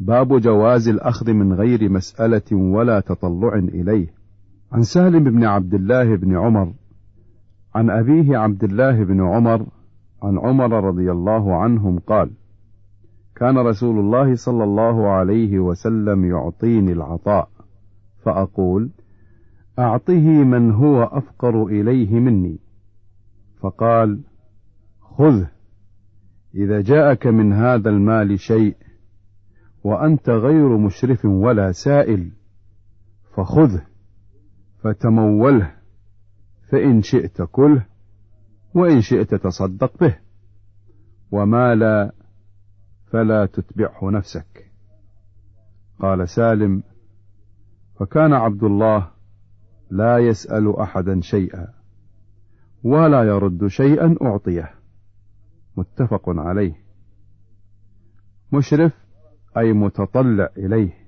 باب جواز الأخذ من غير مسألة ولا تطلع إليه. عن سالم بن عبد الله بن عمر عن أبيه عبد الله بن عمر عن عمر رضي الله عنهم قال كان رسول الله صلى الله عليه وسلم يعطيني العطاء فأقول أعطه من هو أفقر إليه مني. فقال خذه إذا جاءك من هذا المال شيء وأنت غير مشرف ولا سائل فخذه فتموله فإن شئت كله وإن شئت تصدق به وما لا فلا تتبعه نفسك. قال سالم فكان عبد الله لا يسأل أحدا شيئا ولا يرد شيئا أعطيه. متفق عليه. مشرف أي متطلع إليه.